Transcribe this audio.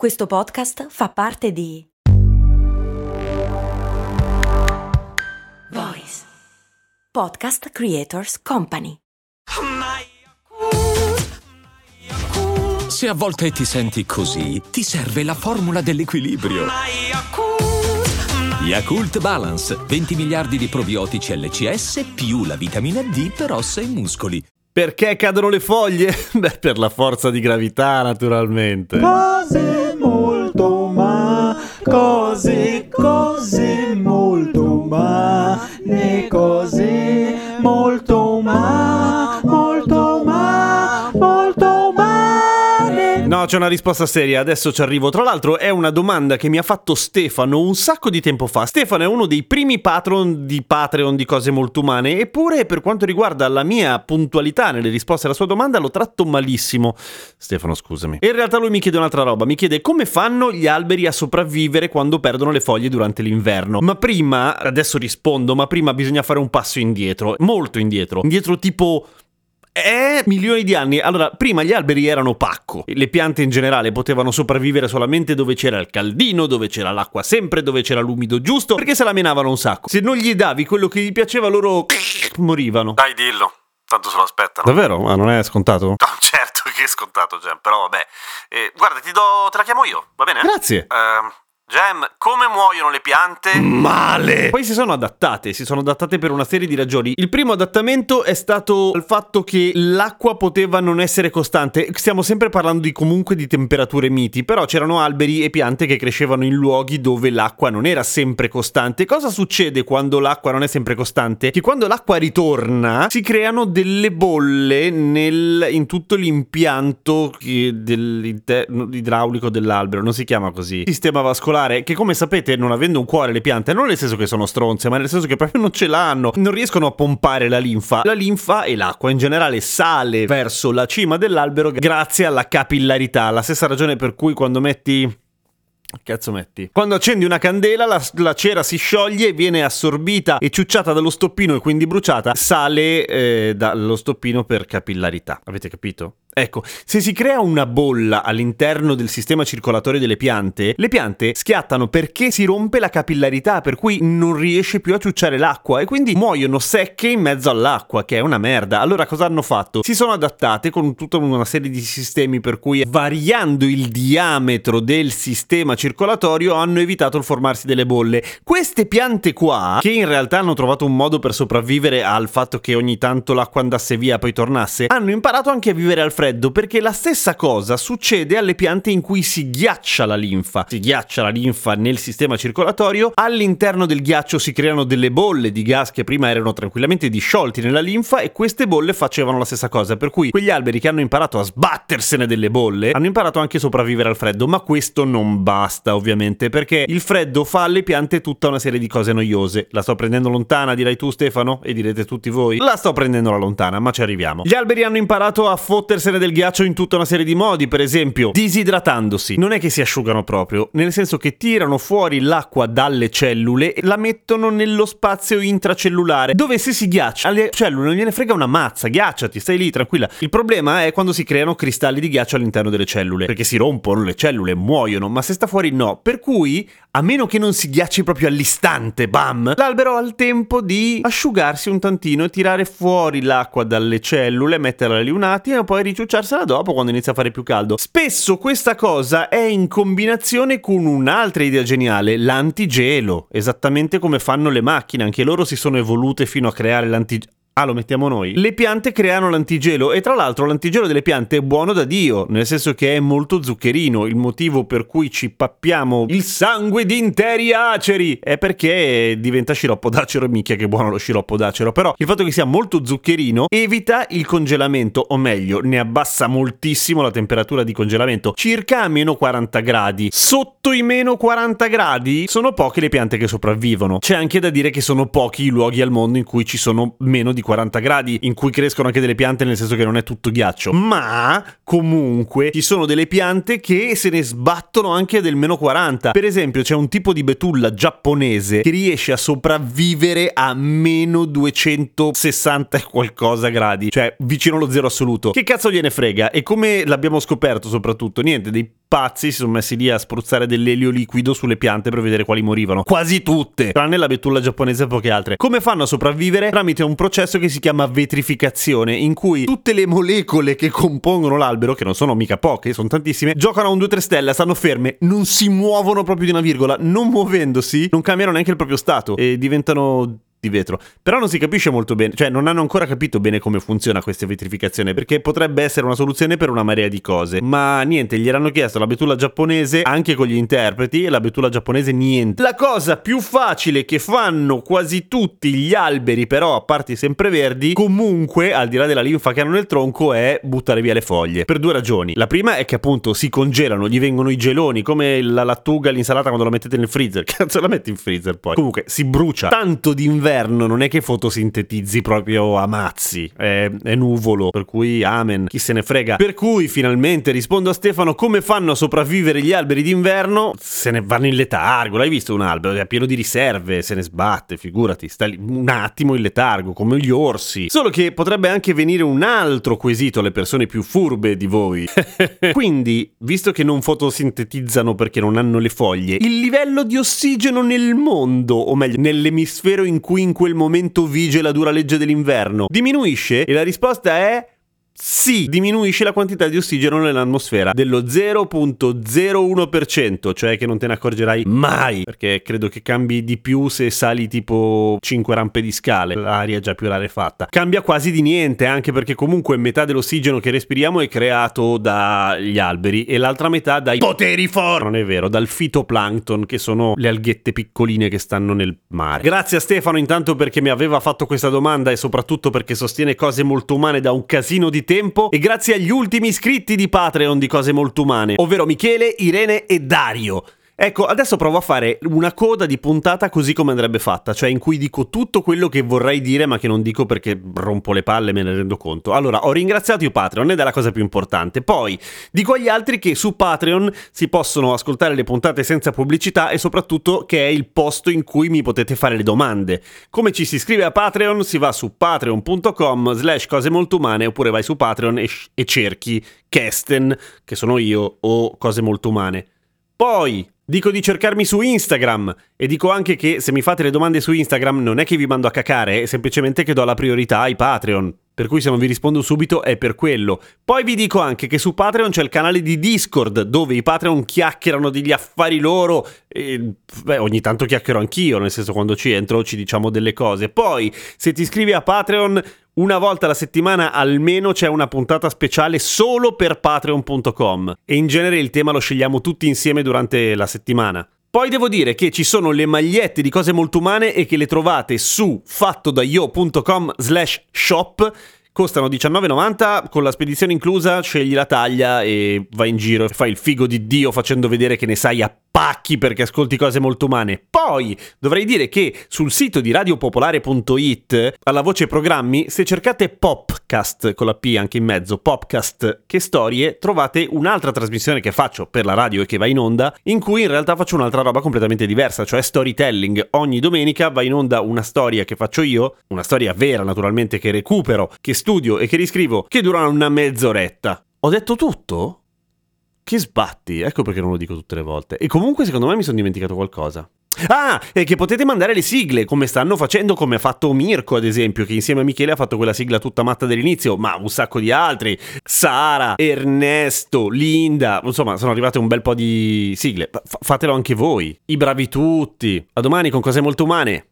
Questo podcast fa parte di Voice Podcast Creators Company. Se a volte ti senti così, ti serve la formula dell'equilibrio. Yakult Balance, 20 miliardi di probiotici LCS più la vitamina D per ossa e muscoli. Perché cadono le foglie? Beh, per la forza di gravità, naturalmente. Molto ma, cose, c'è una risposta seria, adesso ci arrivo. Tra l'altro è una domanda che mi ha fatto Stefano un sacco di tempo fa. Stefano è uno dei primi patron di Patreon di cose molto umane, eppure per quanto riguarda la mia puntualità nelle risposte alla sua domanda lo tratto malissimo. Stefano, scusami. E in realtà lui mi chiede un'altra roba, mi chiede come fanno gli alberi a sopravvivere quando perdono le foglie durante l'inverno. Ma prima, adesso rispondo, ma prima bisogna fare un passo indietro, molto indietro. Indietro tipo è milioni di anni. Allora, prima gli alberi erano pacco. Le piante in generale potevano sopravvivere solamente dove c'era il caldino, dove c'era l'acqua sempre, dove c'era l'umido giusto, perché se la menavano un sacco. Se non gli davi quello che gli piaceva, loro morivano. Dai, dillo. Tanto se lo aspettano. Davvero? Ma non è scontato? No, certo che è scontato, Gem, però vabbè. Eh, guarda, ti do. te la chiamo io, va bene? Grazie. Ehm, Gem, come muoiono le piante? Male! Poi si sono adattate, si sono adattate per una serie di ragioni. Il primo adattamento è stato il fatto che l'acqua poteva non essere costante. Stiamo sempre parlando di comunque di temperature miti, però c'erano alberi e piante che crescevano in luoghi dove l'acqua non era sempre costante. Cosa succede quando l'acqua non è sempre costante? Che quando l'acqua ritorna si creano delle bolle nel, in tutto l'impianto che- dell'inter- idraulico dell'albero, non si chiama così. Sistema vascolare che come sapete non avendo un cuore le piante non nel senso che sono stronze ma nel senso che proprio non ce l'hanno non riescono a pompare la linfa la linfa e l'acqua in generale sale verso la cima dell'albero grazie alla capillarità la stessa ragione per cui quando metti Cazzo metti? Quando accendi una candela la, la cera si scioglie, viene assorbita e ciucciata dallo stoppino e quindi bruciata, sale eh, dallo stoppino per capillarità. Avete capito? Ecco, se si crea una bolla all'interno del sistema circolatorio delle piante, le piante schiattano perché si rompe la capillarità, per cui non riesce più a ciucciare l'acqua e quindi muoiono secche in mezzo all'acqua, che è una merda. Allora cosa hanno fatto? Si sono adattate con tutta una serie di sistemi per cui variando il diametro del sistema circolatorio hanno evitato il formarsi delle bolle. Queste piante qua, che in realtà hanno trovato un modo per sopravvivere al fatto che ogni tanto l'acqua andasse via e poi tornasse, hanno imparato anche a vivere al freddo perché la stessa cosa succede alle piante in cui si ghiaccia la linfa. Si ghiaccia la linfa nel sistema circolatorio, all'interno del ghiaccio si creano delle bolle di gas che prima erano tranquillamente disciolti nella linfa e queste bolle facevano la stessa cosa, per cui quegli alberi che hanno imparato a sbattersene delle bolle hanno imparato anche a sopravvivere al freddo, ma questo non basta ovviamente perché il freddo fa alle piante tutta una serie di cose noiose. La sto prendendo lontana, dirai tu Stefano? E direte tutti voi? La sto prendendo la lontana, ma ci arriviamo. Gli alberi hanno imparato a fottersene del ghiaccio in tutta una serie di modi, per esempio disidratandosi. Non è che si asciugano proprio, nel senso che tirano fuori l'acqua dalle cellule e la mettono nello spazio intracellulare, dove se si ghiaccia alle cellule non gliene frega una mazza, ghiacciati, stai lì tranquilla. Il problema è quando si creano cristalli di ghiaccio all'interno delle cellule, perché si rompono le cellule, muoiono, ma se sta fuori no. Per cui, a meno che non si ghiacci proprio all'istante, bam, l'albero ha il tempo di asciugarsi un tantino e tirare fuori l'acqua dalle cellule, metterla lì un attimo e poi riciucciarsela dopo quando inizia a fare più caldo. Spesso questa cosa è in combinazione con un'altra idea geniale, l'antigelo, esattamente come fanno le macchine, anche loro si sono evolute fino a creare l'antigelo. Ah, lo mettiamo noi. Le piante creano l'antigelo e tra l'altro l'antigelo delle piante è buono da Dio, nel senso che è molto zuccherino. Il motivo per cui ci pappiamo il sangue di interi aceri è perché diventa sciroppo d'acero. Minchia che buono lo sciroppo d'acero. Però il fatto che sia molto zuccherino evita il congelamento, o meglio, ne abbassa moltissimo la temperatura di congelamento, circa a meno 40 gradi. Sotto i meno 40 gradi sono poche le piante che sopravvivono. C'è anche da dire che sono pochi i luoghi al mondo in cui ci sono meno di di 40 gradi in cui crescono anche delle piante, nel senso che non è tutto ghiaccio. Ma comunque ci sono delle piante che se ne sbattono anche del meno 40. Per esempio, c'è un tipo di betulla giapponese che riesce a sopravvivere a meno 260 e qualcosa gradi, cioè vicino allo zero assoluto. Che cazzo gliene frega? E come l'abbiamo scoperto soprattutto? Niente, dei pazzi si sono messi lì a spruzzare dell'elio liquido sulle piante per vedere quali morivano. Quasi tutte, tranne la betulla giapponese e poche altre. Come fanno a sopravvivere? Tramite un processo che si chiama vetrificazione, in cui tutte le molecole che compongono l'albero, che non sono mica poche, sono tantissime, giocano a un 2-3 stelle, stanno ferme, non si muovono proprio di una virgola, non muovendosi, non cambiano neanche il proprio stato e diventano di vetro. Però non si capisce molto bene, cioè non hanno ancora capito bene come funziona questa vetrificazione, perché potrebbe essere una soluzione per una marea di cose. Ma niente, gli erano chiesto la betulla giapponese anche con gli interpreti e la betulla giapponese niente. La cosa più facile che fanno quasi tutti gli alberi, però a parti sempre verdi, comunque al di là della linfa che hanno nel tronco, è buttare via le foglie. Per due ragioni. La prima è che appunto si congelano, gli vengono i geloni, come la lattuga, l'insalata quando la mettete nel freezer. Cazzo la metti in freezer poi. Comunque si brucia. Tanto d'inverno non è che fotosintetizzi proprio a mazzi, è, è, nuvolo, per cui amen, chi se ne frega. Per cui finalmente rispondo a Stefano come fanno a sopravvivere gli alberi d'inverno? Se ne vanno in letargo, l'hai visto un albero? È pieno di riserve, se ne sbatte, figurati, sta lì un attimo in letargo, come gli orsi. Solo che potrebbe anche venire un altro quesito alle persone più furbe di voi. Quindi, visto che non fotosintetizzano perché non hanno le foglie, il livello di ossigeno nel mondo, o meglio, nell'emisfero in cui in quel momento vige la dura legge dell'inverno? Diminuisce? E la risposta è sì, diminuisce la quantità di ossigeno nell'atmosfera dello 0.01%, cioè che non te ne accorgerai mai, perché credo che cambi di più se sali tipo 5 rampe di scale, l'aria è già più rarefatta. Cambia quasi di niente, anche perché comunque metà dell'ossigeno che respiriamo è creato dagli alberi e l'altra metà dai poteri forti, non è vero, dal fitoplancton, che sono le alghette piccoline che stanno nel mare. Grazie a Stefano intanto perché mi aveva fatto questa domanda e soprattutto perché sostiene cose molto umane da un casino di tempo e grazie agli ultimi iscritti di Patreon di cose molto umane, ovvero Michele, Irene e Dario. Ecco, adesso provo a fare una coda di puntata così come andrebbe fatta, cioè in cui dico tutto quello che vorrei dire ma che non dico perché rompo le palle, me ne rendo conto. Allora, ho ringraziato i Patreon ed è la cosa più importante. Poi dico agli altri che su Patreon si possono ascoltare le puntate senza pubblicità e soprattutto che è il posto in cui mi potete fare le domande. Come ci si iscrive a Patreon? Si va su patreon.com slash cose molto umane oppure vai su Patreon e, e cerchi Kesten, che sono io, o cose molto umane. Poi Dico di cercarmi su Instagram e dico anche che se mi fate le domande su Instagram non è che vi mando a cacare, è semplicemente che do la priorità ai Patreon. Per cui se non vi rispondo subito è per quello. Poi vi dico anche che su Patreon c'è il canale di Discord dove i Patreon chiacchierano degli affari loro e beh, ogni tanto chiacchiero anch'io, nel senso quando ci entro ci diciamo delle cose. Poi se ti iscrivi a Patreon una volta alla settimana almeno c'è una puntata speciale solo per patreon.com e in genere il tema lo scegliamo tutti insieme durante la settimana. Poi devo dire che ci sono le magliette di cose molto umane e che le trovate su fattodaio.com slash shop Costano 19,90 con la spedizione inclusa, scegli la taglia e vai in giro e fai il figo di Dio facendo vedere che ne sai a pacchi perché ascolti cose molto umane. Poi dovrei dire che sul sito di radiopopolare.it alla voce programmi, se cercate Popcast con la P anche in mezzo, Popcast che storie, trovate un'altra trasmissione che faccio per la radio e che va in onda, in cui in realtà faccio un'altra roba completamente diversa, cioè storytelling. Ogni domenica va in onda una storia che faccio io, una storia vera naturalmente che recupero, che studio e che riscrivo, che dura una mezz'oretta. Ho detto tutto? Che sbatti, ecco perché non lo dico tutte le volte. E comunque secondo me mi sono dimenticato qualcosa. Ah, e che potete mandare le sigle, come stanno facendo, come ha fatto Mirko, ad esempio, che insieme a Michele ha fatto quella sigla tutta matta dall'inizio, ma un sacco di altri. Sara, Ernesto, Linda, insomma, sono arrivate un bel po' di sigle. F- fatelo anche voi. I bravi tutti. A domani con cose molto umane.